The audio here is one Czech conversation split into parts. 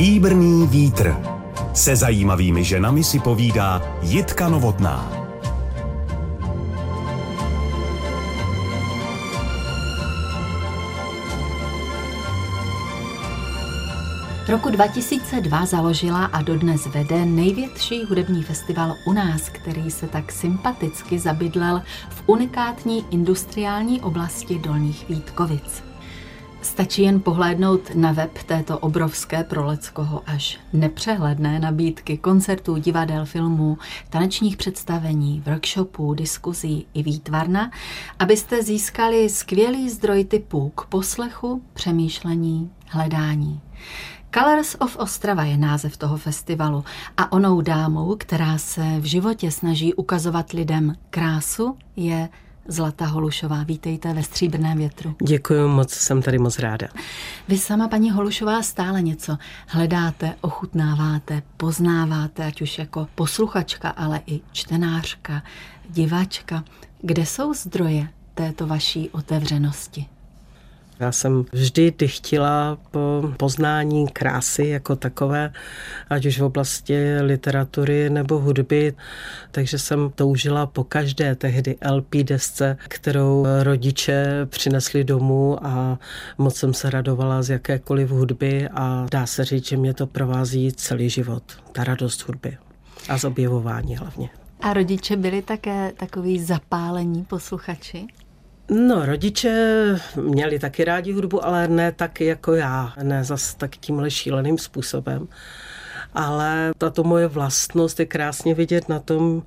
Stříbrný vítr. Se zajímavými ženami si povídá Jitka Novotná. Roku 2002 založila a dodnes vede největší hudební festival u nás, který se tak sympaticky zabydlel v unikátní industriální oblasti Dolních Vítkovic. Stačí jen pohlédnout na web této obrovské pro Leckoho až nepřehledné nabídky koncertů, divadel, filmů, tanečních představení, workshopů, diskuzí i výtvarna, abyste získali skvělý zdroj typů k poslechu, přemýšlení, hledání. Colors of Ostrava je název toho festivalu a onou dámou, která se v životě snaží ukazovat lidem krásu, je Zlata Holušová. Vítejte ve Stříbrném větru. Děkuji moc, jsem tady moc ráda. Vy sama, paní Holušová, stále něco hledáte, ochutnáváte, poznáváte, ať už jako posluchačka, ale i čtenářka, diváčka. Kde jsou zdroje této vaší otevřenosti? Já jsem vždy dychtila po poznání krásy jako takové, ať už v oblasti literatury nebo hudby, takže jsem toužila po každé tehdy LP desce, kterou rodiče přinesli domů a moc jsem se radovala z jakékoliv hudby a dá se říct, že mě to provází celý život, ta radost hudby a z objevování hlavně. A rodiče byli také takový zapálení posluchači? No, rodiče měli taky rádi hudbu, ale ne tak jako já, ne zas tak tímhle šíleným způsobem. Ale tato moje vlastnost je krásně vidět na tom,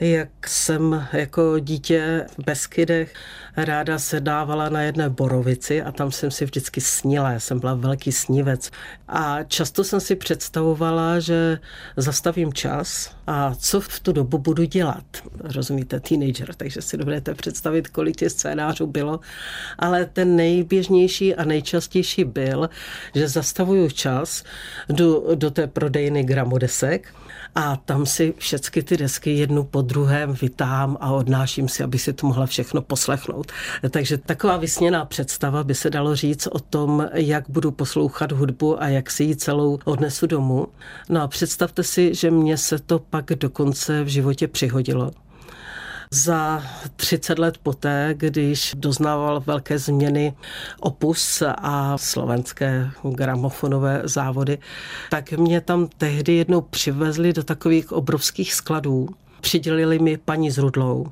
jak jsem jako dítě v Beskydech ráda se dávala na jedné borovici a tam jsem si vždycky snila. Já jsem byla velký snívec. A často jsem si představovala, že zastavím čas a co v tu dobu budu dělat. Rozumíte, teenager, takže si dovedete představit, kolik těch scénářů bylo. Ale ten nejběžnější a nejčastější byl, že zastavuju čas, jdu do té prodejny gramodesek a tam si všechny ty desky jednu po druhém vytáhám a odnáším si, aby si to mohla všechno poslechnout. Takže taková vysněná představa by se dalo říct o tom, jak budu poslouchat hudbu a jak si ji celou odnesu domů. No a představte si, že mě se to pak dokonce v životě přihodilo. Za 30 let poté, když doznával velké změny Opus a slovenské gramofonové závody, tak mě tam tehdy jednou přivezli do takových obrovských skladů přidělili mi paní s Rudlou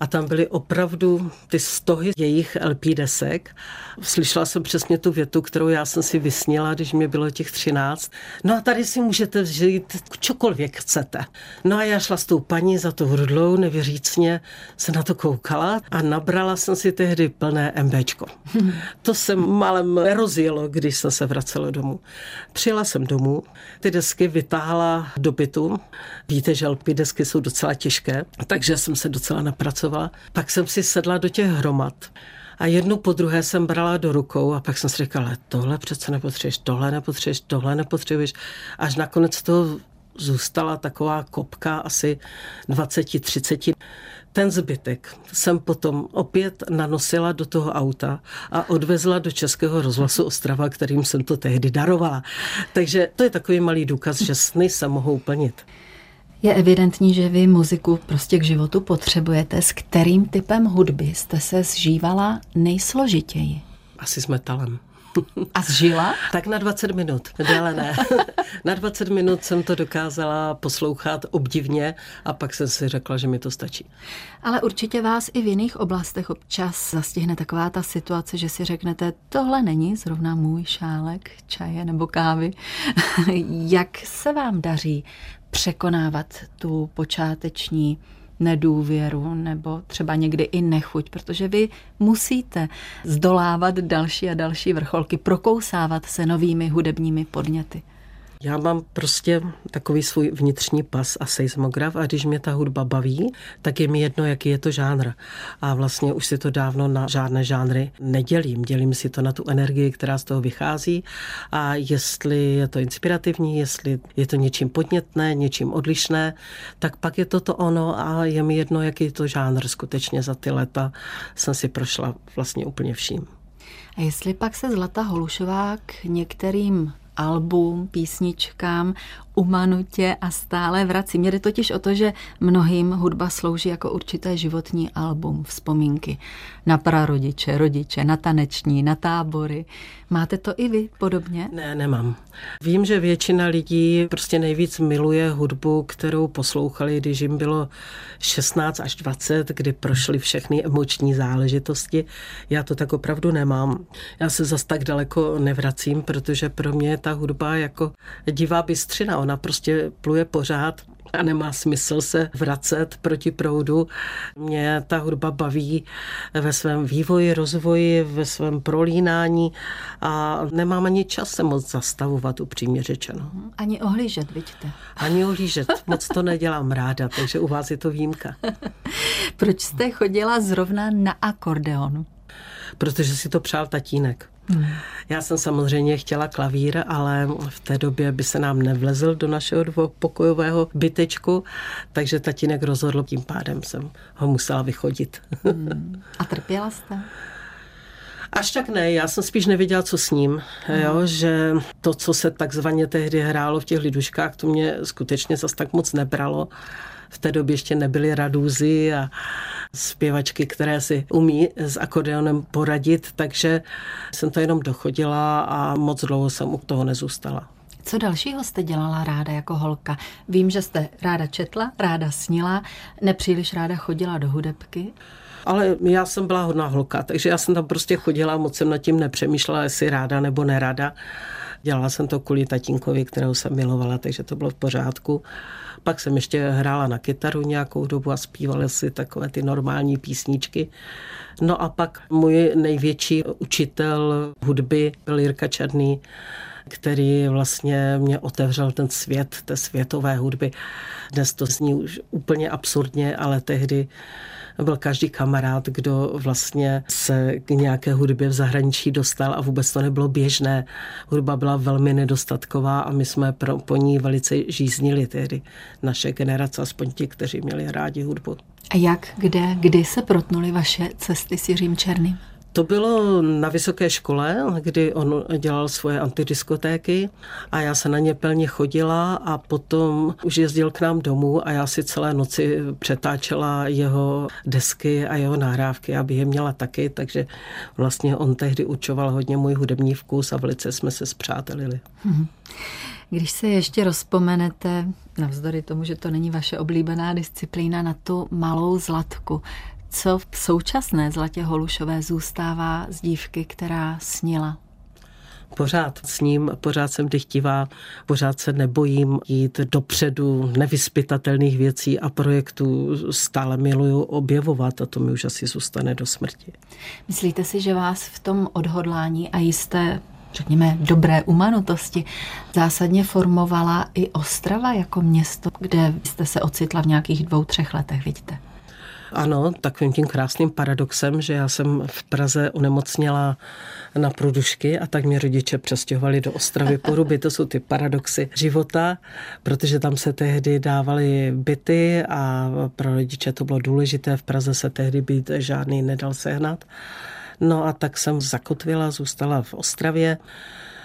a tam byly opravdu ty stohy jejich LP desek. Slyšela jsem přesně tu větu, kterou já jsem si vysněla, když mě bylo těch 13. No a tady si můžete vzít čokoliv chcete. No a já šla s tou paní za tou Rudlou, nevěřícně se na to koukala a nabrala jsem si tehdy plné MBčko. To jsem malem rozjelo, když jsem se vracela domů. Přijela jsem domů, ty desky vytáhla do bytu. Víte, že LP desky jsou docela docela těžké, takže jsem se docela napracovala. Pak jsem si sedla do těch hromad a jednu po druhé jsem brala do rukou a pak jsem si říkala, tohle přece nepotřebuješ, tohle nepotřebuješ, tohle nepotřebuješ. Až nakonec to zůstala taková kopka asi 20-30. Ten zbytek jsem potom opět nanosila do toho auta a odvezla do Českého rozhlasu Ostrava, kterým jsem to tehdy darovala. Takže to je takový malý důkaz, že sny se mohou plnit. Je evidentní, že vy muziku prostě k životu potřebujete. S kterým typem hudby jste se zžívala nejsložitěji? Asi s metalem. A zžila? Tak na 20 minut, déle ne. na 20 minut jsem to dokázala poslouchat obdivně a pak jsem si řekla, že mi to stačí. Ale určitě vás i v jiných oblastech občas zastihne taková ta situace, že si řeknete, tohle není zrovna můj šálek čaje nebo kávy. Jak se vám daří překonávat tu počáteční nedůvěru nebo třeba někdy i nechuť, protože vy musíte zdolávat další a další vrcholky, prokousávat se novými hudebními podněty. Já mám prostě takový svůj vnitřní pas a seismograf a když mě ta hudba baví, tak je mi jedno, jaký je to žánr. A vlastně už si to dávno na žádné žánry nedělím. Dělím si to na tu energii, která z toho vychází a jestli je to inspirativní, jestli je to něčím podnětné, něčím odlišné, tak pak je to to ono a je mi jedno, jaký je to žánr. Skutečně za ty leta jsem si prošla vlastně úplně vším. A jestli pak se Zlata Holušová k některým album, písničkám, umanutě a stále vrací. Mě jde totiž o to, že mnohým hudba slouží jako určité životní album, vzpomínky na prarodiče, rodiče, na taneční, na tábory. Máte to i vy podobně? Ne, nemám. Vím, že většina lidí prostě nejvíc miluje hudbu, kterou poslouchali, když jim bylo 16 až 20, kdy prošly všechny emoční záležitosti. Já to tak opravdu nemám. Já se zas tak daleko nevracím, protože pro mě je ta hudba jako divá bystřina. Ona prostě pluje pořád a nemá smysl se vracet proti proudu. Mě ta hudba baví ve svém vývoji, rozvoji, ve svém prolínání a nemám ani čas se moc zastavovat, upřímně řečeno. Ani ohlížet, vidíte. Ani ohlížet, moc to nedělám ráda, takže u vás je to výjimka. Proč jste chodila zrovna na akordeon? Protože si to přál tatínek. Hmm. Já jsem samozřejmě chtěla klavír, ale v té době by se nám nevlezl do našeho dvoupokojového bytečku, takže tatínek rozhodl, tím pádem jsem ho musela vychodit. Hmm. A trpěla jste? Až tak ne, já jsem spíš nevěděla, co s ním, jo, že to, co se takzvaně tehdy hrálo v těch liduškách, to mě skutečně zas tak moc nebralo. V té době ještě nebyly radůzy a zpěvačky, které si umí s akordeonem poradit, takže jsem to jenom dochodila a moc dlouho jsem u toho nezůstala. Co dalšího jste dělala ráda jako holka? Vím, že jste ráda četla, ráda snila, nepříliš ráda chodila do hudebky. Ale já jsem byla hodná holka, takže já jsem tam prostě chodila, moc jsem nad tím nepřemýšlela, jestli ráda nebo nerada. Dělala jsem to kvůli tatínkovi, kterého jsem milovala, takže to bylo v pořádku. Pak jsem ještě hrála na kytaru nějakou dobu a zpívala si takové ty normální písničky. No a pak můj největší učitel hudby byl Jirka Černý, který vlastně mě otevřel ten svět té světové hudby. Dnes to zní už úplně absurdně, ale tehdy byl každý kamarád, kdo vlastně se k nějaké hudbě v zahraničí dostal a vůbec to nebylo běžné. Hudba byla velmi nedostatková a my jsme pro, po ní velice žíznili tehdy naše generace, aspoň ti, kteří měli rádi hudbu. A jak, kde, kdy se protnuly vaše cesty s Jiřím Černým? To bylo na vysoké škole, kdy on dělal svoje antidiskotéky a já se na ně plně chodila a potom už jezdil k nám domů a já si celé noci přetáčela jeho desky a jeho nahrávky, aby je měla taky, takže vlastně on tehdy učoval hodně můj hudební vkus a velice jsme se zpřátelili. Mhm. Když se ještě rozpomenete, navzdory tomu, že to není vaše oblíbená disciplína, na tu malou zlatku, co v současné Zlatě Holušové zůstává z dívky, která snila? Pořád s ním, pořád jsem dychtivá, pořád se nebojím jít dopředu nevyspytatelných věcí a projektů stále miluju objevovat a to mi už asi zůstane do smrti. Myslíte si, že vás v tom odhodlání a jisté řekněme, dobré umanutosti, zásadně formovala i Ostrava jako město, kde jste se ocitla v nějakých dvou, třech letech, vidíte? Ano, takovým tím krásným paradoxem, že já jsem v Praze onemocněla na průdušky a tak mě rodiče přestěhovali do Ostravy Poruby. To jsou ty paradoxy života, protože tam se tehdy dávaly byty a pro rodiče to bylo důležité. V Praze se tehdy být žádný nedal sehnat. No a tak jsem zakotvila, zůstala v Ostravě.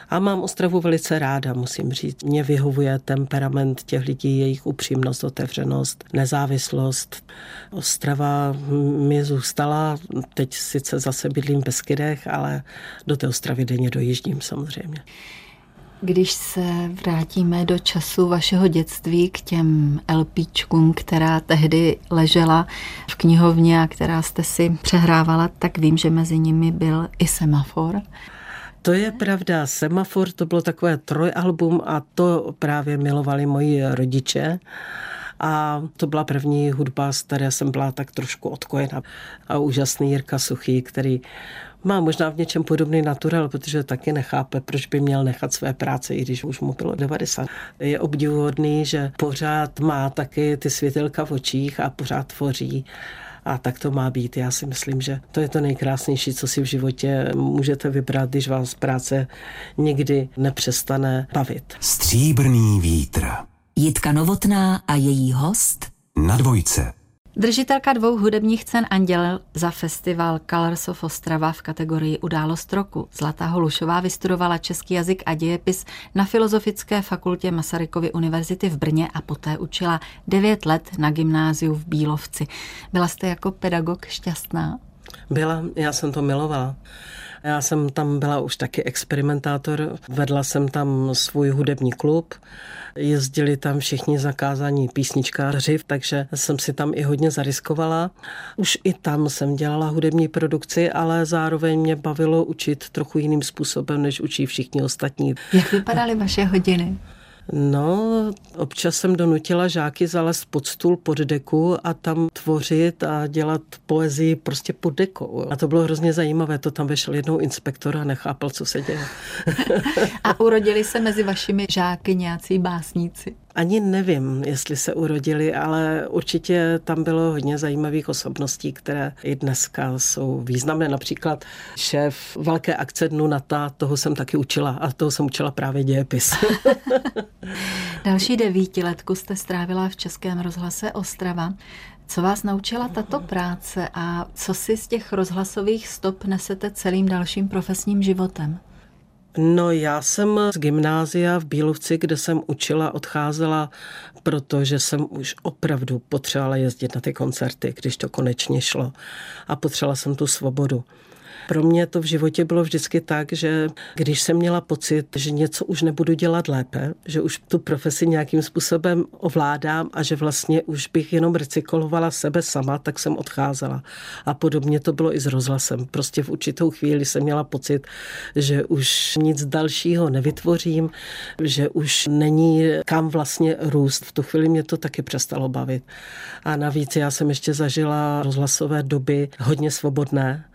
A mám Ostravu velice ráda, musím říct. Mě vyhovuje temperament těch lidí, jejich upřímnost, otevřenost, nezávislost. Ostrava mi zůstala, teď sice zase bydlím v Beskydech, ale do té Ostravy denně dojíždím samozřejmě. Když se vrátíme do času vašeho dětství k těm LPčkům, která tehdy ležela v knihovně a která jste si přehrávala, tak vím, že mezi nimi byl i semafor. To je pravda. Semafor to bylo takové trojalbum a to právě milovali moji rodiče. A to byla první hudba, z které jsem byla tak trošku odkojena. A úžasný Jirka Suchý, který má možná v něčem podobný natural, protože taky nechápe, proč by měl nechat své práce, i když už mu bylo 90. Je obdivuhodný, že pořád má taky ty světelka v očích a pořád tvoří a tak to má být. Já si myslím, že to je to nejkrásnější, co si v životě můžete vybrat, když vás práce nikdy nepřestane bavit. Stříbrný vítr. Jitka Novotná a její host Na dvojce. Držitelka dvou hudebních cen Anděl za festival Colors of Ostrava v kategorii Událost roku. Zlatá Holušová vystudovala český jazyk a dějepis na Filozofické fakultě Masarykovy univerzity v Brně a poté učila devět let na gymnáziu v Bílovci. Byla jste jako pedagog šťastná? Byla, já jsem to milovala. Já jsem tam byla už taky experimentátor, vedla jsem tam svůj hudební klub, jezdili tam všichni zakázaní písničkáři, takže jsem si tam i hodně zariskovala. Už i tam jsem dělala hudební produkci, ale zároveň mě bavilo učit trochu jiným způsobem, než učí všichni ostatní. Jak vypadaly vaše hodiny? No, občas jsem donutila žáky zalézt pod stůl, pod deku a tam tvořit a dělat poezii prostě pod dekou. A to bylo hrozně zajímavé, to tam vešel jednou inspektor a nechápal, co se děje. a urodili se mezi vašimi žáky nějací básníci? Ani nevím, jestli se urodili, ale určitě tam bylo hodně zajímavých osobností, které i dneska jsou významné. Například šéf velké akce Dnu NATO, toho jsem taky učila a toho jsem učila právě dějepis. Další devítiletku jste strávila v Českém rozhlase Ostrava. Co vás naučila tato práce a co si z těch rozhlasových stop nesete celým dalším profesním životem? No já jsem z gymnázia v Bílovci, kde jsem učila, odcházela, protože jsem už opravdu potřebovala jezdit na ty koncerty, když to konečně šlo. A potřebovala jsem tu svobodu. Pro mě to v životě bylo vždycky tak, že když jsem měla pocit, že něco už nebudu dělat lépe, že už tu profesi nějakým způsobem ovládám a že vlastně už bych jenom recyklovala sebe sama, tak jsem odcházela. A podobně to bylo i s rozhlasem. Prostě v určitou chvíli jsem měla pocit, že už nic dalšího nevytvořím, že už není kam vlastně růst. V tu chvíli mě to taky přestalo bavit. A navíc já jsem ještě zažila rozhlasové doby hodně svobodné,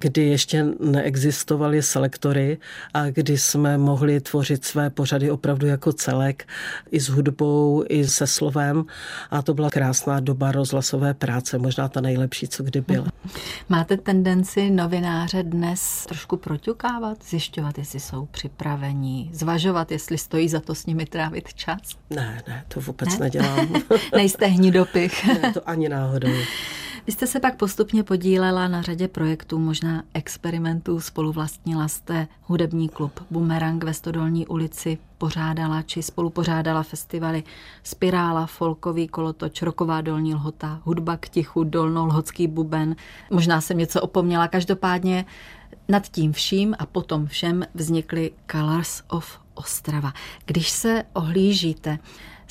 kdy ještě neexistovaly selektory a kdy jsme mohli tvořit své pořady opravdu jako celek, i s hudbou, i se slovem. A to byla krásná doba rozhlasové práce, možná ta nejlepší, co kdy byla. Máte tendenci novináře dnes trošku proťukávat, zjišťovat, jestli jsou připravení, zvažovat, jestli stojí za to s nimi trávit čas? Ne, ne, to vůbec ne? nedělám. Nejste hnidopich. ne, to ani náhodou. Vy jste se pak postupně podílela na řadě projektů, možná experimentů, spoluvlastnila jste hudební klub Bumerang ve Stodolní ulici, pořádala či spolupořádala festivaly Spirála, Folkový kolotoč, Roková dolní lhota, Hudba k tichu, Dolnolhodský buben. Možná jsem něco opomněla, každopádně nad tím vším a potom všem vznikly Colors of Ostrava. Když se ohlížíte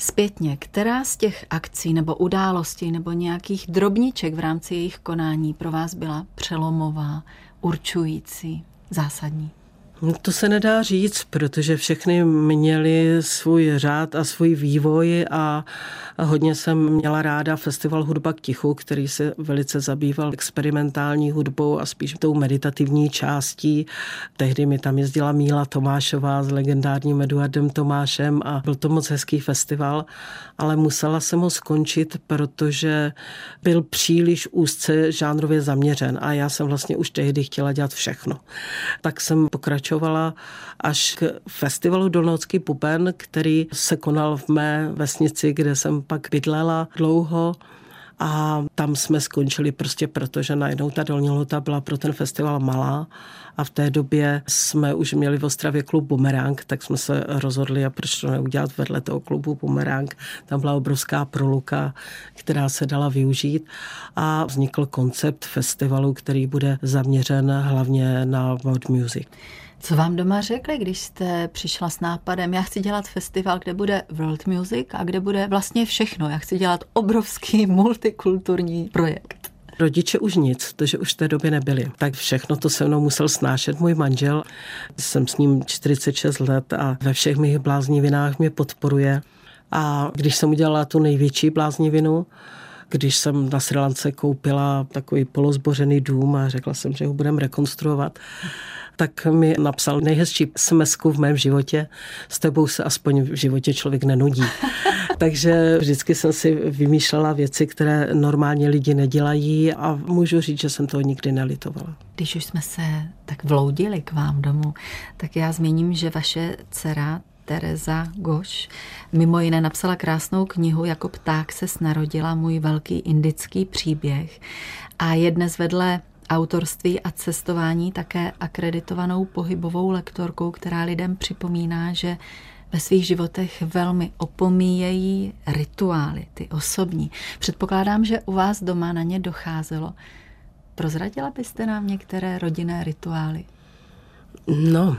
zpětně, která z těch akcí nebo událostí nebo nějakých drobníček v rámci jejich konání pro vás byla přelomová, určující, zásadní? No, to se nedá říct, protože všechny měly svůj řád a svůj vývoj a hodně jsem měla ráda festival Hudba k tichu, který se velice zabýval experimentální hudbou a spíš tou meditativní částí. Tehdy mi tam jezdila Míla Tomášová s legendárním Eduardem Tomášem a byl to moc hezký festival, ale musela jsem ho skončit, protože byl příliš úzce žánrově zaměřen a já jsem vlastně už tehdy chtěla dělat všechno. Tak jsem pokračovala pokračovala až k festivalu Dolnocký pupen, který se konal v mé vesnici, kde jsem pak bydlela dlouho. A tam jsme skončili prostě proto, že najednou ta dolní lhota byla pro ten festival malá a v té době jsme už měli v Ostravě klub Bumerang, tak jsme se rozhodli, a proč to neudělat vedle toho klubu Bumerang. Tam byla obrovská proluka, která se dala využít a vznikl koncept festivalu, který bude zaměřen hlavně na world music. Co vám doma řekli, když jste přišla s nápadem, já chci dělat festival, kde bude world music a kde bude vlastně všechno. Já chci dělat obrovský multikulturní projekt. Rodiče už nic, protože už v té době nebyli. Tak všechno to se mnou musel snášet můj manžel. Jsem s ním 46 let a ve všech mých bláznivinách mě podporuje. A když jsem udělala tu největší bláznivinu, když jsem na Sri Lance koupila takový polozbořený dům a řekla jsem, že ho budeme rekonstruovat, tak mi napsal nejhezčí smsku v mém životě. S tebou se aspoň v životě člověk nenudí. Takže vždycky jsem si vymýšlela věci, které normálně lidi nedělají a můžu říct, že jsem toho nikdy nelitovala. Když už jsme se tak vloudili k vám domů, tak já zmíním, že vaše dcera Tereza Goš. Mimo jiné napsala krásnou knihu Jako pták se snarodila můj velký indický příběh a je dnes vedle autorství a cestování také akreditovanou pohybovou lektorkou, která lidem připomíná, že ve svých životech velmi opomíjejí rituály, ty osobní. Předpokládám, že u vás doma na ně docházelo. Prozradila byste nám některé rodinné rituály? No,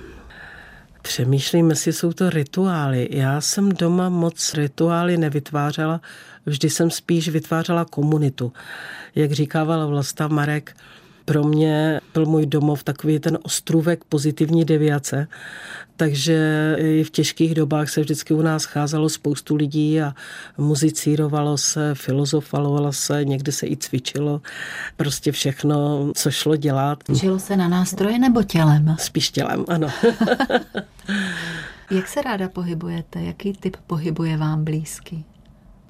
přemýšlím, jestli jsou to rituály. Já jsem doma moc rituály nevytvářela, vždy jsem spíš vytvářela komunitu. Jak říkávala Vlasta Marek, pro mě byl můj domov takový ten ostrůvek pozitivní deviace, takže i v těžkých dobách se vždycky u nás cházelo spoustu lidí a muzicírovalo se, filozofovalo se, někdy se i cvičilo, prostě všechno, co šlo dělat. Žilo se na nástroje nebo tělem? Spíš tělem, ano. Jak se ráda pohybujete? Jaký typ pohybuje vám blízký?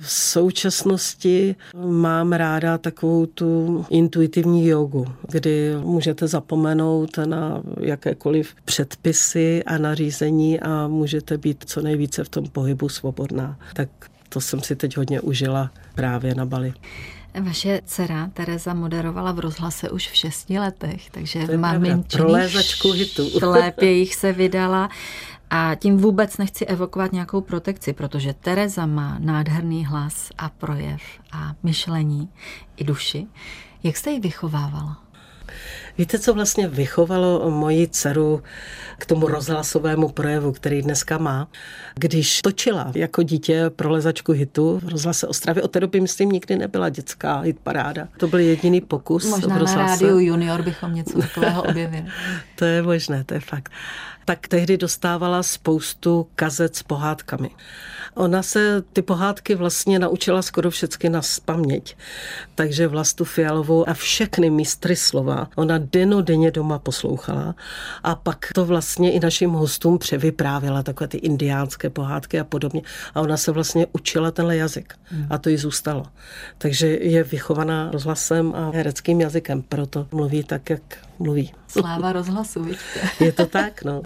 V současnosti mám ráda takovou tu intuitivní jogu, kdy můžete zapomenout na jakékoliv předpisy a nařízení a můžete být co nejvíce v tom pohybu svobodná. Tak to jsem si teď hodně užila právě na Bali. Vaše dcera Tereza moderovala v rozhlase už v šesti letech, takže v maminčiných šlepějích se vydala. A tím vůbec nechci evokovat nějakou protekci, protože Tereza má nádherný hlas a projev a myšlení i duši. Jak jste ji vychovávala? Víte, co vlastně vychovalo moji dceru k tomu rozhlasovému projevu, který dneska má? Když točila jako dítě prolezačku hitu v rozhlase Ostravy, od té doby, myslím, nikdy nebyla dětská hitparáda. To byl jediný pokus Možná v na rádiu Junior bychom něco takového objevili. to je možné, to je fakt. Tak tehdy dostávala spoustu kazet s pohádkami. Ona se ty pohádky vlastně naučila skoro všechny na paměť. Takže Vlastu Fialovou a všechny mistry slova ona denně doma poslouchala a pak to vlastně i našim hostům převyprávěla, takové ty indiánské pohádky a podobně. A ona se vlastně učila tenhle jazyk a to jí zůstalo. Takže je vychovaná rozhlasem a hereckým jazykem, proto mluví tak, jak mluví. Sláva rozhlasu, vidíte. Je to tak, no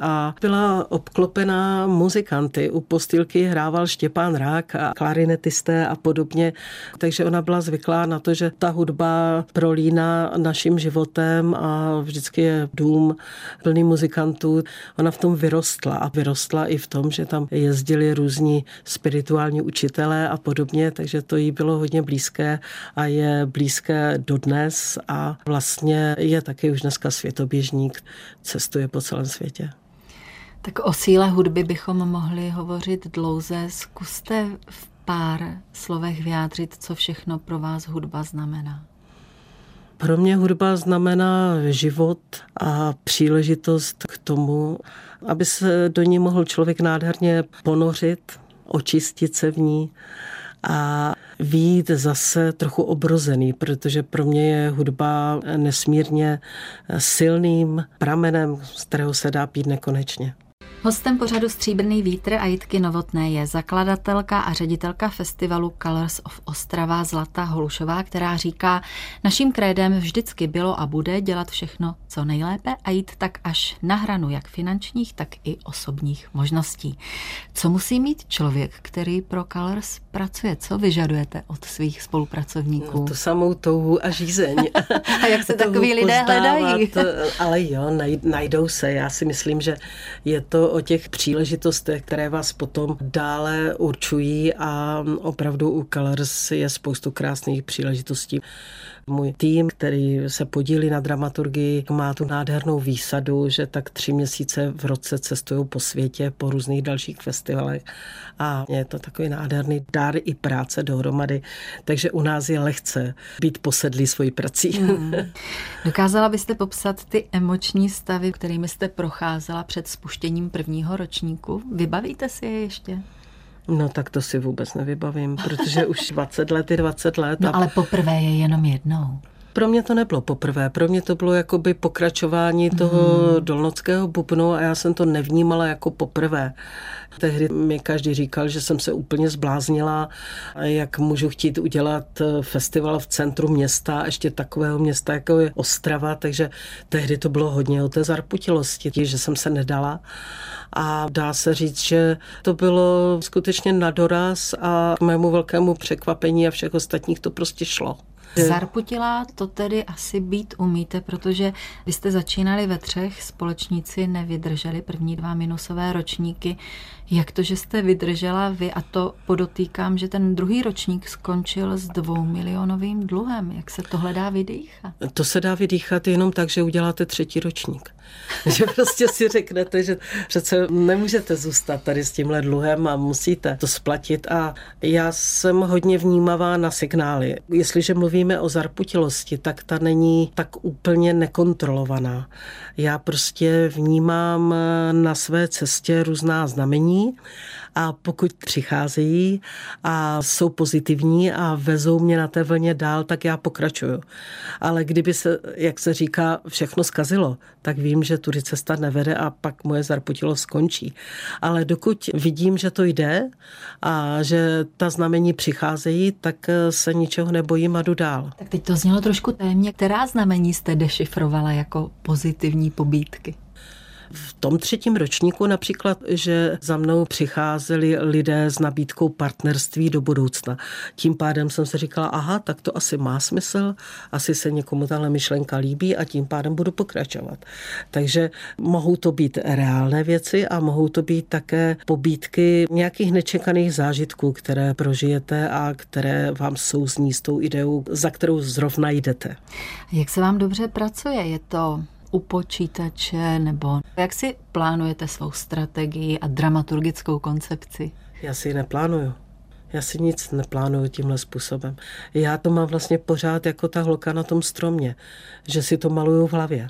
a byla obklopená muzikanty. U postýlky hrával Štěpán Rák a klarinetisté a podobně, takže ona byla zvyklá na to, že ta hudba prolíná naším životem a vždycky je dům plný muzikantů. Ona v tom vyrostla a vyrostla i v tom, že tam jezdili různí spirituální učitelé a podobně, takže to jí bylo hodně blízké a je blízké dodnes a vlastně je taky už dneska světoběžník, cestuje po celém světě. Tak o síle hudby bychom mohli hovořit dlouze. Zkuste v pár slovech vyjádřit, co všechno pro vás hudba znamená. Pro mě hudba znamená život a příležitost k tomu, aby se do ní mohl člověk nádherně ponořit, očistit se v ní a výjít zase trochu obrozený, protože pro mě je hudba nesmírně silným pramenem, z kterého se dá pít nekonečně. Hostem pořadu Stříbrný vítr a Jitky Novotné je zakladatelka a ředitelka festivalu Colors of Ostrava Zlata Holušová, která říká, naším krédem vždycky bylo a bude dělat všechno, co nejlépe a jít tak až na hranu jak finančních, tak i osobních možností. Co musí mít člověk, který pro Colors pracuje? Co vyžadujete od svých spolupracovníků? No, to samou touhu a žízeň. a jak se takový lidé hledají? ale jo, najdou se. Já si myslím, že je to o těch příležitostech, které vás potom dále určují a opravdu u Colors je spoustu krásných příležitostí. Můj tým, který se podílí na dramaturgii, má tu nádhernou výsadu, že tak tři měsíce v roce cestují po světě, po různých dalších festivalech a je to takový nádherný dar i práce dohromady, takže u nás je lehce být posedlý svojí prací. Hmm. Dokázala byste popsat ty emoční stavy, kterými jste procházela před spuštěním prvního ročníku? Vybavíte si je ještě? No tak to si vůbec nevybavím, protože už 20 let je 20 let. No ale poprvé je jenom jednou. Pro mě to nebylo poprvé, pro mě to bylo jakoby pokračování toho hmm. dolnockého bubnu a já jsem to nevnímala jako poprvé. Tehdy mi každý říkal, že jsem se úplně zbláznila, jak můžu chtít udělat eh, festival v centru města, ještě takového města, jako je Ostrava, takže tehdy to bylo hodně o té zarputilosti, že jsem se nedala. A dá se říct, že to bylo skutečně na doraz a k mému velkému překvapení a všech ostatních to prostě šlo. Zarputila to tedy asi být umíte, protože vy jste začínali ve třech, společníci nevydrželi první dva minusové ročníky. Jak to, že jste vydržela vy a to podotýkám, že ten druhý ročník skončil s dvou milionovým dluhem. Jak se tohle dá vydýchat? To se dá vydýchat jenom tak, že uděláte třetí ročník. že prostě si řeknete, že přece nemůžete zůstat tady s tímhle dluhem a musíte to splatit. A já jsem hodně vnímavá na signály. Jestliže mluvíme o zarputilosti, tak ta není tak úplně nekontrolovaná. Já prostě vnímám na své cestě různá znamení a pokud přicházejí a jsou pozitivní a vezou mě na té vlně dál, tak já pokračuju. Ale kdyby se, jak se říká, všechno skazilo, tak vím, že tudy cesta nevede a pak moje zarputilo skončí. Ale dokud vidím, že to jde a že ta znamení přicházejí, tak se ničeho nebojím a jdu dál. Tak teď to znělo trošku témě. Která znamení jste dešifrovala jako pozitivní pobídky? V tom třetím ročníku například, že za mnou přicházeli lidé s nabídkou partnerství do budoucna. Tím pádem jsem se říkala, aha, tak to asi má smysl, asi se někomu tahle myšlenka líbí a tím pádem budu pokračovat. Takže mohou to být reálné věci a mohou to být také pobídky nějakých nečekaných zážitků, které prožijete a které vám souzní s tou ideou, za kterou zrovna jdete. Jak se vám dobře pracuje? Je to u počítače, nebo jak si plánujete svou strategii a dramaturgickou koncepci? Já si ji neplánuju. Já si nic neplánuju tímhle způsobem. Já to mám vlastně pořád jako ta holka na tom stromě, že si to maluju v hlavě.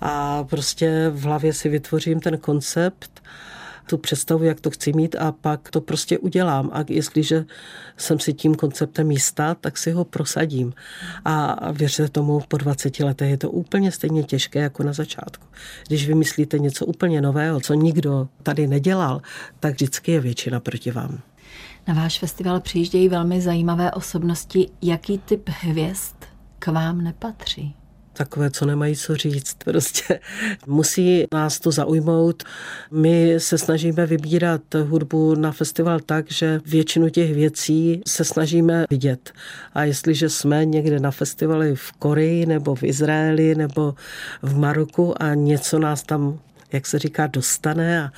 A prostě v hlavě si vytvořím ten koncept tu představu, jak to chci mít a pak to prostě udělám. A jestliže jsem si tím konceptem jistá, tak si ho prosadím. A věřte tomu, po 20 letech je to úplně stejně těžké jako na začátku. Když vymyslíte něco úplně nového, co nikdo tady nedělal, tak vždycky je většina proti vám. Na váš festival přijíždějí velmi zajímavé osobnosti. Jaký typ hvězd k vám nepatří? Takové, co nemají co říct. Prostě musí nás to zaujmout. My se snažíme vybírat hudbu na festival tak, že většinu těch věcí se snažíme vidět. A jestliže jsme někde na festivali v Koreji nebo v Izraeli nebo v Maroku a něco nás tam jak se říká, dostane a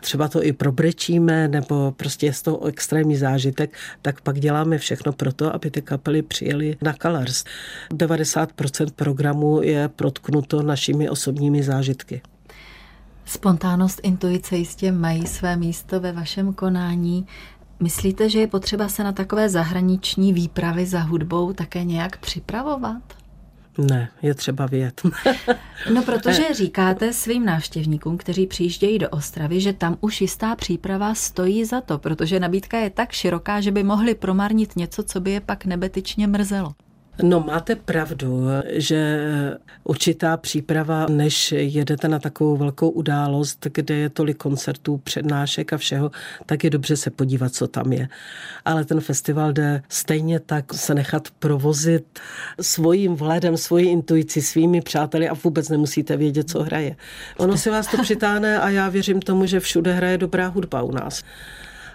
třeba to i probrečíme, nebo prostě je to extrémní zážitek, tak pak děláme všechno pro to, aby ty kapely přijeli na Colors. 90% programu je protknuto našimi osobními zážitky. Spontánnost, intuice jistě mají své místo ve vašem konání. Myslíte, že je potřeba se na takové zahraniční výpravy za hudbou také nějak připravovat? Ne, je třeba vědět. no protože říkáte svým návštěvníkům, kteří přijíždějí do Ostravy, že tam už jistá příprava stojí za to, protože nabídka je tak široká, že by mohli promarnit něco, co by je pak nebetyčně mrzelo. No máte pravdu, že určitá příprava, než jedete na takovou velkou událost, kde je tolik koncertů, přednášek a všeho, tak je dobře se podívat, co tam je. Ale ten festival jde stejně tak se nechat provozit svým vhledem, svojí intuici, svými přáteli a vůbec nemusíte vědět, co hraje. Ono si vás to přitáhne a já věřím tomu, že všude hraje dobrá hudba u nás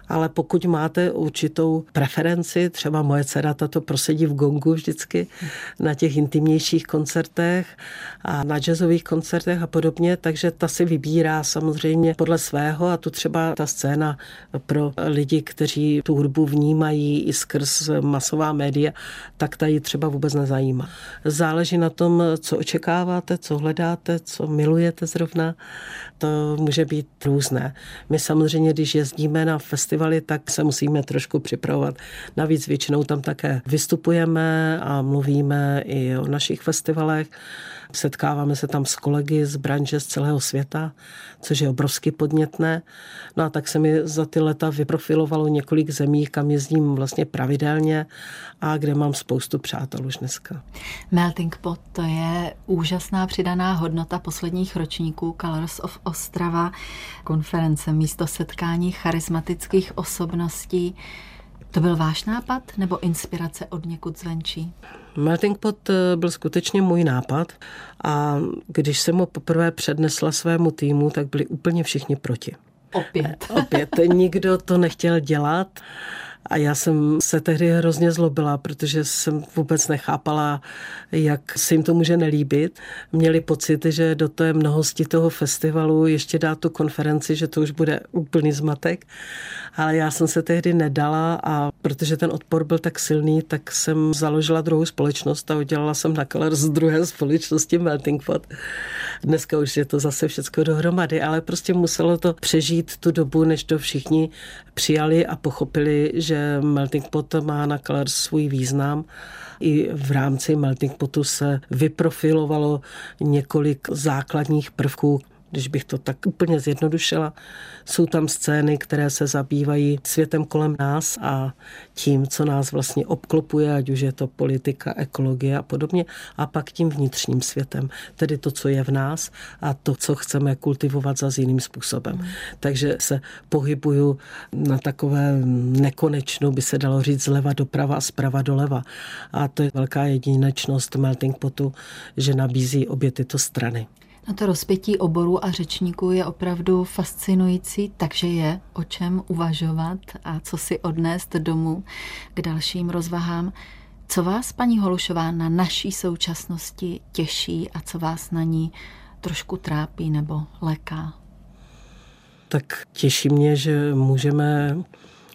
ale pokud máte určitou preferenci, třeba moje dcera tato prosedí v gongu vždycky na těch intimnějších koncertech a na jazzových koncertech a podobně, takže ta si vybírá samozřejmě podle svého a tu třeba ta scéna pro lidi, kteří tu hudbu vnímají i skrz masová média, tak ta ji třeba vůbec nezajímá. Záleží na tom, co očekáváte, co hledáte, co milujete zrovna. To může být různé. My samozřejmě, když jezdíme na festival, festivaly, tak se musíme trošku připravovat. Navíc většinou tam také vystupujeme a mluvíme i o našich festivalech, Setkáváme se tam s kolegy z branže z celého světa, což je obrovsky podnětné. No a tak se mi za ty leta vyprofilovalo několik zemí, kam jezdím vlastně pravidelně a kde mám spoustu přátel už dneska. Melting Pot to je úžasná přidaná hodnota posledních ročníků Colors of Ostrava, konference místo setkání charismatických osobností. To byl váš nápad nebo inspirace od někud zvenčí? Melting Pot eh, byl skutečně můj nápad a když jsem ho poprvé přednesla svému týmu, tak byli úplně všichni proti. Opět. Opět. Nikdo to nechtěl dělat a já jsem se tehdy hrozně zlobila, protože jsem vůbec nechápala, jak se jim to může nelíbit. Měli pocit, že do té mnohosti toho festivalu ještě dát tu konferenci, že to už bude úplný zmatek. Ale já jsem se tehdy nedala a protože ten odpor byl tak silný, tak jsem založila druhou společnost a udělala jsem na Color z druhé společnosti Melting Pot. Dneska už je to zase všechno dohromady, ale prostě muselo to přežít tu dobu, než to všichni přijali a pochopili, že Melting Pot má na Color svůj význam. I v rámci Melting Potu se vyprofilovalo několik základních prvků, když bych to tak úplně zjednodušila. Jsou tam scény, které se zabývají světem kolem nás a tím, co nás vlastně obklopuje, ať už je to politika, ekologie a podobně, a pak tím vnitřním světem, tedy to, co je v nás a to, co chceme kultivovat za jiným způsobem. Mm. Takže se pohybuju na takové nekonečnou, by se dalo říct, zleva doprava a zprava doleva. A to je velká jedinečnost Melting Potu, že nabízí obě tyto strany. Na to rozpětí oboru a řečníků je opravdu fascinující, takže je o čem uvažovat a co si odnést domů k dalším rozvahám. Co vás, paní Holušová, na naší současnosti těší a co vás na ní trošku trápí nebo leká? Tak těší mě, že můžeme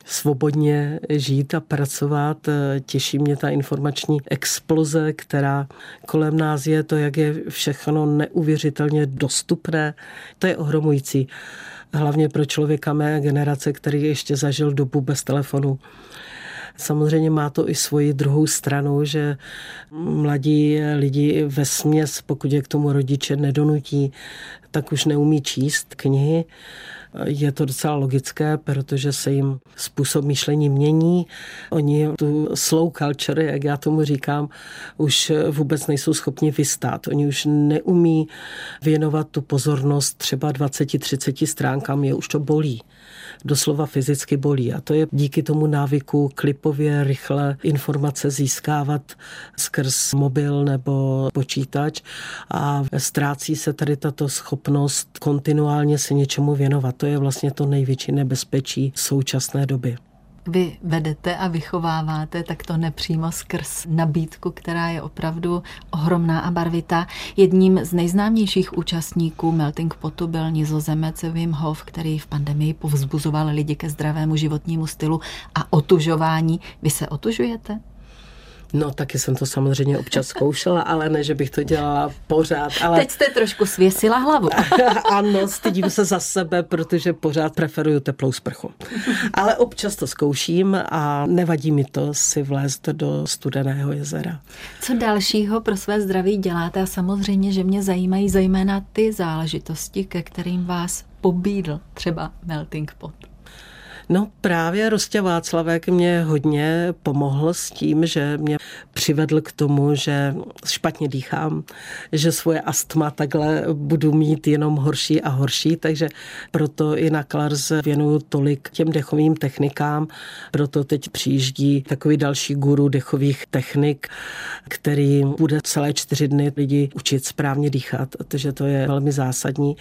svobodně žít a pracovat. Těší mě ta informační exploze, která kolem nás je, to, jak je všechno neuvěřitelně dostupné. To je ohromující. Hlavně pro člověka mé generace, který ještě zažil dobu bez telefonu. Samozřejmě má to i svoji druhou stranu, že mladí lidi ve směs, pokud je k tomu rodiče nedonutí, tak už neumí číst knihy je to docela logické, protože se jim způsob myšlení mění. Oni tu slow culture, jak já tomu říkám, už vůbec nejsou schopni vystát. Oni už neumí věnovat tu pozornost třeba 20-30 stránkám, je už to bolí doslova fyzicky bolí. A to je díky tomu návyku klipově rychle informace získávat skrz mobil nebo počítač a ztrácí se tady tato schopnost kontinuálně se něčemu věnovat. To je vlastně to největší nebezpečí současné doby vy vedete a vychováváte, tak to nepřímo skrz nabídku, která je opravdu ohromná a barvitá. Jedním z nejznámějších účastníků Melting Potu byl nizozemec Wim Hof, který v pandemii povzbuzoval lidi ke zdravému životnímu stylu a otužování. Vy se otužujete? No, taky jsem to samozřejmě občas zkoušela, ale ne, že bych to dělala pořád. Ale... Teď jste trošku svěsila hlavu. ano, stydím se za sebe, protože pořád preferuju teplou sprchu. Ale občas to zkouším a nevadí mi to si vlézt do studeného jezera. Co dalšího pro své zdraví děláte? A samozřejmě, že mě zajímají zejména ty záležitosti, ke kterým vás pobídl třeba Melting Pot. No právě Rostě Václavek mě hodně pomohl s tím, že mě přivedl k tomu, že špatně dýchám, že svoje astma takhle budu mít jenom horší a horší, takže proto i na Klars věnuju tolik těm dechovým technikám, proto teď přijíždí takový další guru dechových technik, který bude celé čtyři dny lidi učit správně dýchat, protože to je velmi zásadní.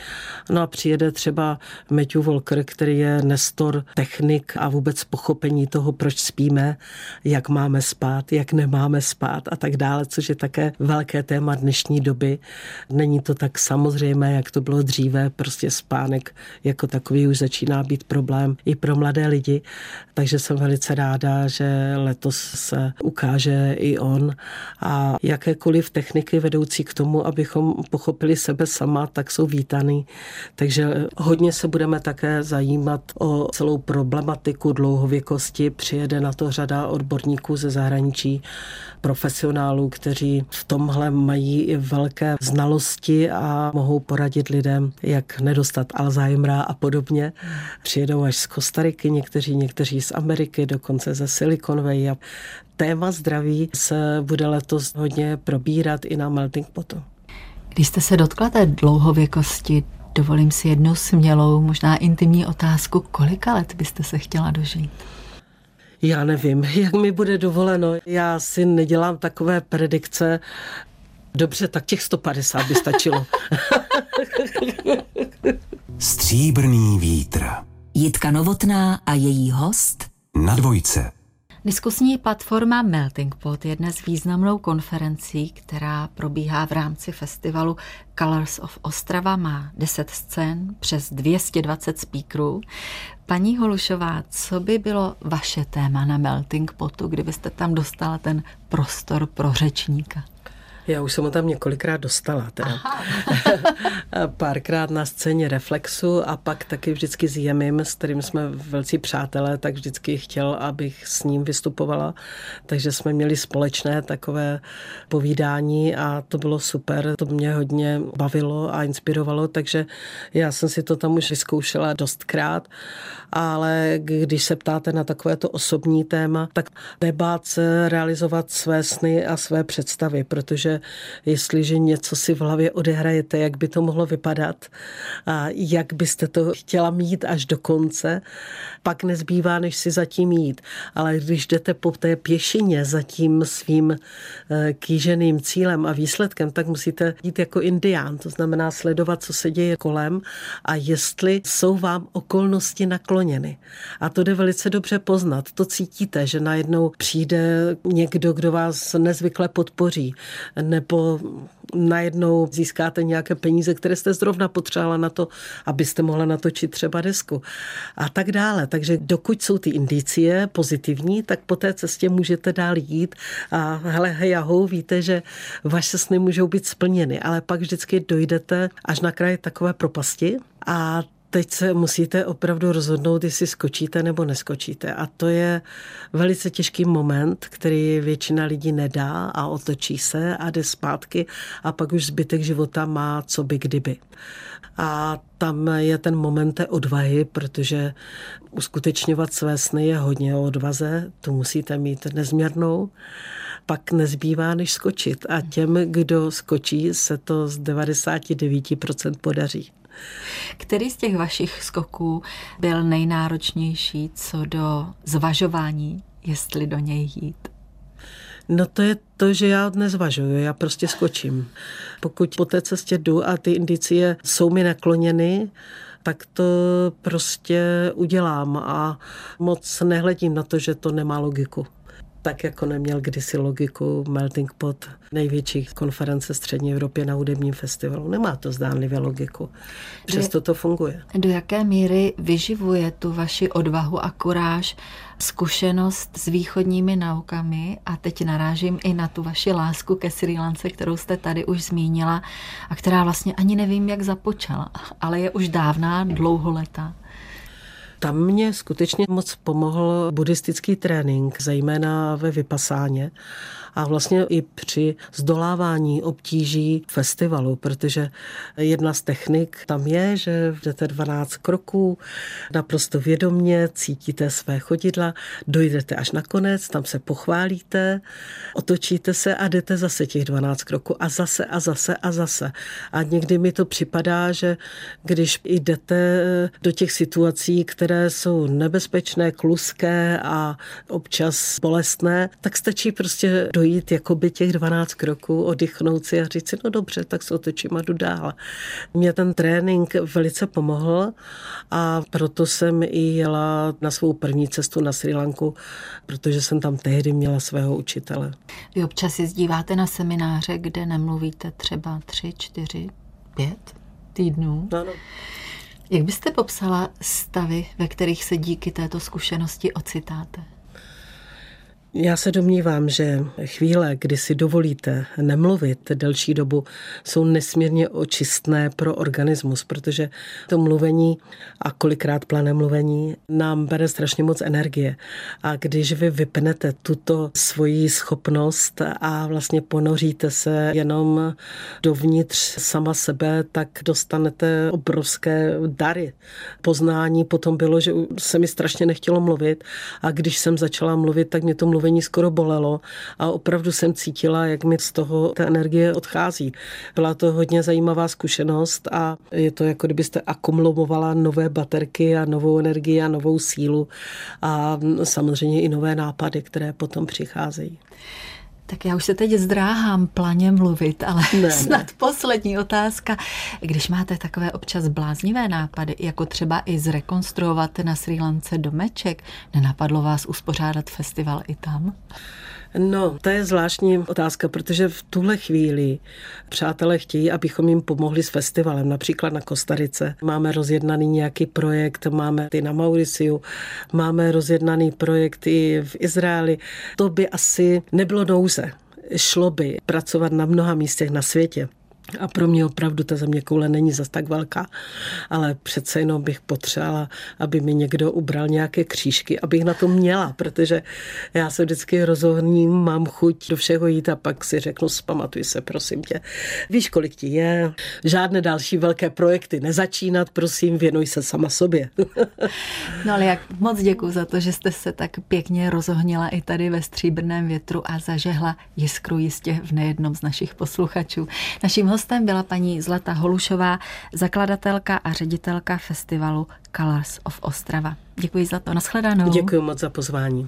No a přijede třeba Matthew Walker, který je nestor technik technik a vůbec pochopení toho, proč spíme, jak máme spát, jak nemáme spát a tak dále, což je také velké téma dnešní doby. Není to tak samozřejmé, jak to bylo dříve, prostě spánek jako takový už začíná být problém i pro mladé lidi, takže jsem velice ráda, že letos se ukáže i on a jakékoliv techniky vedoucí k tomu, abychom pochopili sebe sama, tak jsou vítaný. Takže hodně se budeme také zajímat o celou problematiku problematiku dlouhověkosti. Přijede na to řada odborníků ze zahraničí, profesionálů, kteří v tomhle mají i velké znalosti a mohou poradit lidem, jak nedostat Alzheimera a podobně. Přijedou až z Kostariky někteří, někteří z Ameriky, dokonce ze Silicon Valley. A téma zdraví se bude letos hodně probírat i na Melting Potu. Když jste se dotkla té dlouhověkosti, dovolím si jednu smělou, možná intimní otázku, kolika let byste se chtěla dožít? Já nevím, jak mi bude dovoleno. Já si nedělám takové predikce. Dobře, tak těch 150 by stačilo. Stříbrný vítr. Jitka Novotná a její host Na dvojce. Diskusní platforma Melting Pot je dnes významnou konferencí, která probíhá v rámci festivalu Colors of Ostrava. Má 10 scén, přes 220 speakerů. Paní Holušová, co by bylo vaše téma na Melting Potu, kdybyste tam dostala ten prostor pro řečníka? Já už jsem ho tam několikrát dostala. Teda. Párkrát na scéně Reflexu a pak taky vždycky s Jemim, s kterým jsme velcí přátelé, tak vždycky chtěl, abych s ním vystupovala. Takže jsme měli společné takové povídání a to bylo super. To mě hodně bavilo a inspirovalo, takže já jsem si to tam už vyzkoušela dostkrát. Ale když se ptáte na takovéto osobní téma, tak nebát se realizovat své sny a své představy, protože jestliže něco si v hlavě odehrajete, jak by to mohlo vypadat a jak byste to chtěla mít až do konce, pak nezbývá, než si zatím jít. Ale když jdete po té pěšině za tím svým eh, kýženým cílem a výsledkem, tak musíte jít jako indián, to znamená sledovat, co se děje kolem a jestli jsou vám okolnosti nakloněny. A to jde velice dobře poznat. To cítíte, že najednou přijde někdo, kdo vás nezvykle podpoří, nebo najednou získáte nějaké peníze, které jste zrovna potřebovala na to, abyste mohla natočit třeba desku a tak dále. Takže dokud jsou ty indicie pozitivní, tak po té cestě můžete dál jít a hele, hej, ahou, víte, že vaše sny můžou být splněny, ale pak vždycky dojdete až na kraj takové propasti a teď se musíte opravdu rozhodnout, jestli skočíte nebo neskočíte. A to je velice těžký moment, který většina lidí nedá a otočí se a jde zpátky a pak už zbytek života má co by kdyby. A tam je ten moment té odvahy, protože uskutečňovat své sny je hodně o odvaze, tu musíte mít nezměrnou pak nezbývá, než skočit. A těm, kdo skočí, se to z 99% podaří. Který z těch vašich skoků byl nejnáročnější co do zvažování, jestli do něj jít? No to je to, že já nezvažuju, já prostě skočím. Pokud po té cestě jdu a ty indicie jsou mi nakloněny, tak to prostě udělám a moc nehledím na to, že to nemá logiku tak jako neměl kdysi logiku Melting Pot, největší konference střední Evropě na hudebním festivalu. Nemá to zdánlivě logiku. Přesto to funguje. Do jaké míry vyživuje tu vaši odvahu a kuráž zkušenost s východními naukami a teď narážím i na tu vaši lásku ke Sri Lance, kterou jste tady už zmínila a která vlastně ani nevím, jak započala, ale je už dávná, dlouholetá. Tam mě skutečně moc pomohl buddhistický trénink, zejména ve vypasáně a vlastně i při zdolávání obtíží festivalu, protože jedna z technik tam je, že jdete 12 kroků, naprosto vědomně cítíte své chodidla, dojdete až na konec, tam se pochválíte, otočíte se a jdete zase těch 12 kroků a zase a zase a zase. A někdy mi to připadá, že když jdete do těch situací, které jsou nebezpečné, kluské a občas bolestné, tak stačí prostě dojít projít jakoby těch 12 kroků, oddychnout si a říct si, no dobře, tak se otočím a jdu dál. Mě ten trénink velice pomohl a proto jsem i jela na svou první cestu na Sri Lanku, protože jsem tam tehdy měla svého učitele. Vy občas jezdíváte na semináře, kde nemluvíte třeba tři, čtyři, pět týdnů. Ano. Jak byste popsala stavy, ve kterých se díky této zkušenosti ocitáte? Já se domnívám, že chvíle, kdy si dovolíte nemluvit delší dobu, jsou nesmírně očistné pro organismus, protože to mluvení a kolikrát plané mluvení nám bere strašně moc energie. A když vy vypnete tuto svoji schopnost a vlastně ponoříte se jenom dovnitř sama sebe, tak dostanete obrovské dary. Poznání potom bylo, že se mi strašně nechtělo mluvit a když jsem začala mluvit, tak mě to mluvení skoro bolelo a opravdu jsem cítila, jak mi z toho ta energie odchází. Byla to hodně zajímavá zkušenost a je to jako kdybyste akumulovala nové baterky a novou energii a novou sílu a samozřejmě i nové nápady, které potom přicházejí. Tak já už se teď zdráhám planě mluvit, ale ne, snad ne. poslední otázka. Když máte takové občas bláznivé nápady, jako třeba i zrekonstruovat na Sri Lance domeček, nenapadlo vás uspořádat festival i tam? No, to je zvláštní otázka, protože v tuhle chvíli přátelé chtějí, abychom jim pomohli s festivalem. Například na Kostarice máme rozjednaný nějaký projekt, máme ty na Mauriciu, máme rozjednaný projekt i v Izraeli. To by asi nebylo nouze šlo by pracovat na mnoha místech na světě. A pro mě opravdu ta země koule není zas tak velká, ale přece jenom bych potřebovala, aby mi někdo ubral nějaké křížky, abych na to měla, protože já se vždycky rozhodním, mám chuť do všeho jít a pak si řeknu, zpamatuj se, prosím tě. Víš, kolik ti je, žádné další velké projekty nezačínat, prosím, věnuj se sama sobě. no ale jak moc děkuji za to, že jste se tak pěkně rozohnila i tady ve stříbrném větru a zažehla jiskru jistě v nejednom z našich posluchačů. Naším hostem byla paní Zlata Holušová, zakladatelka a ředitelka festivalu Colors of Ostrava. Děkuji za to. Naschledanou. Děkuji moc za pozvání.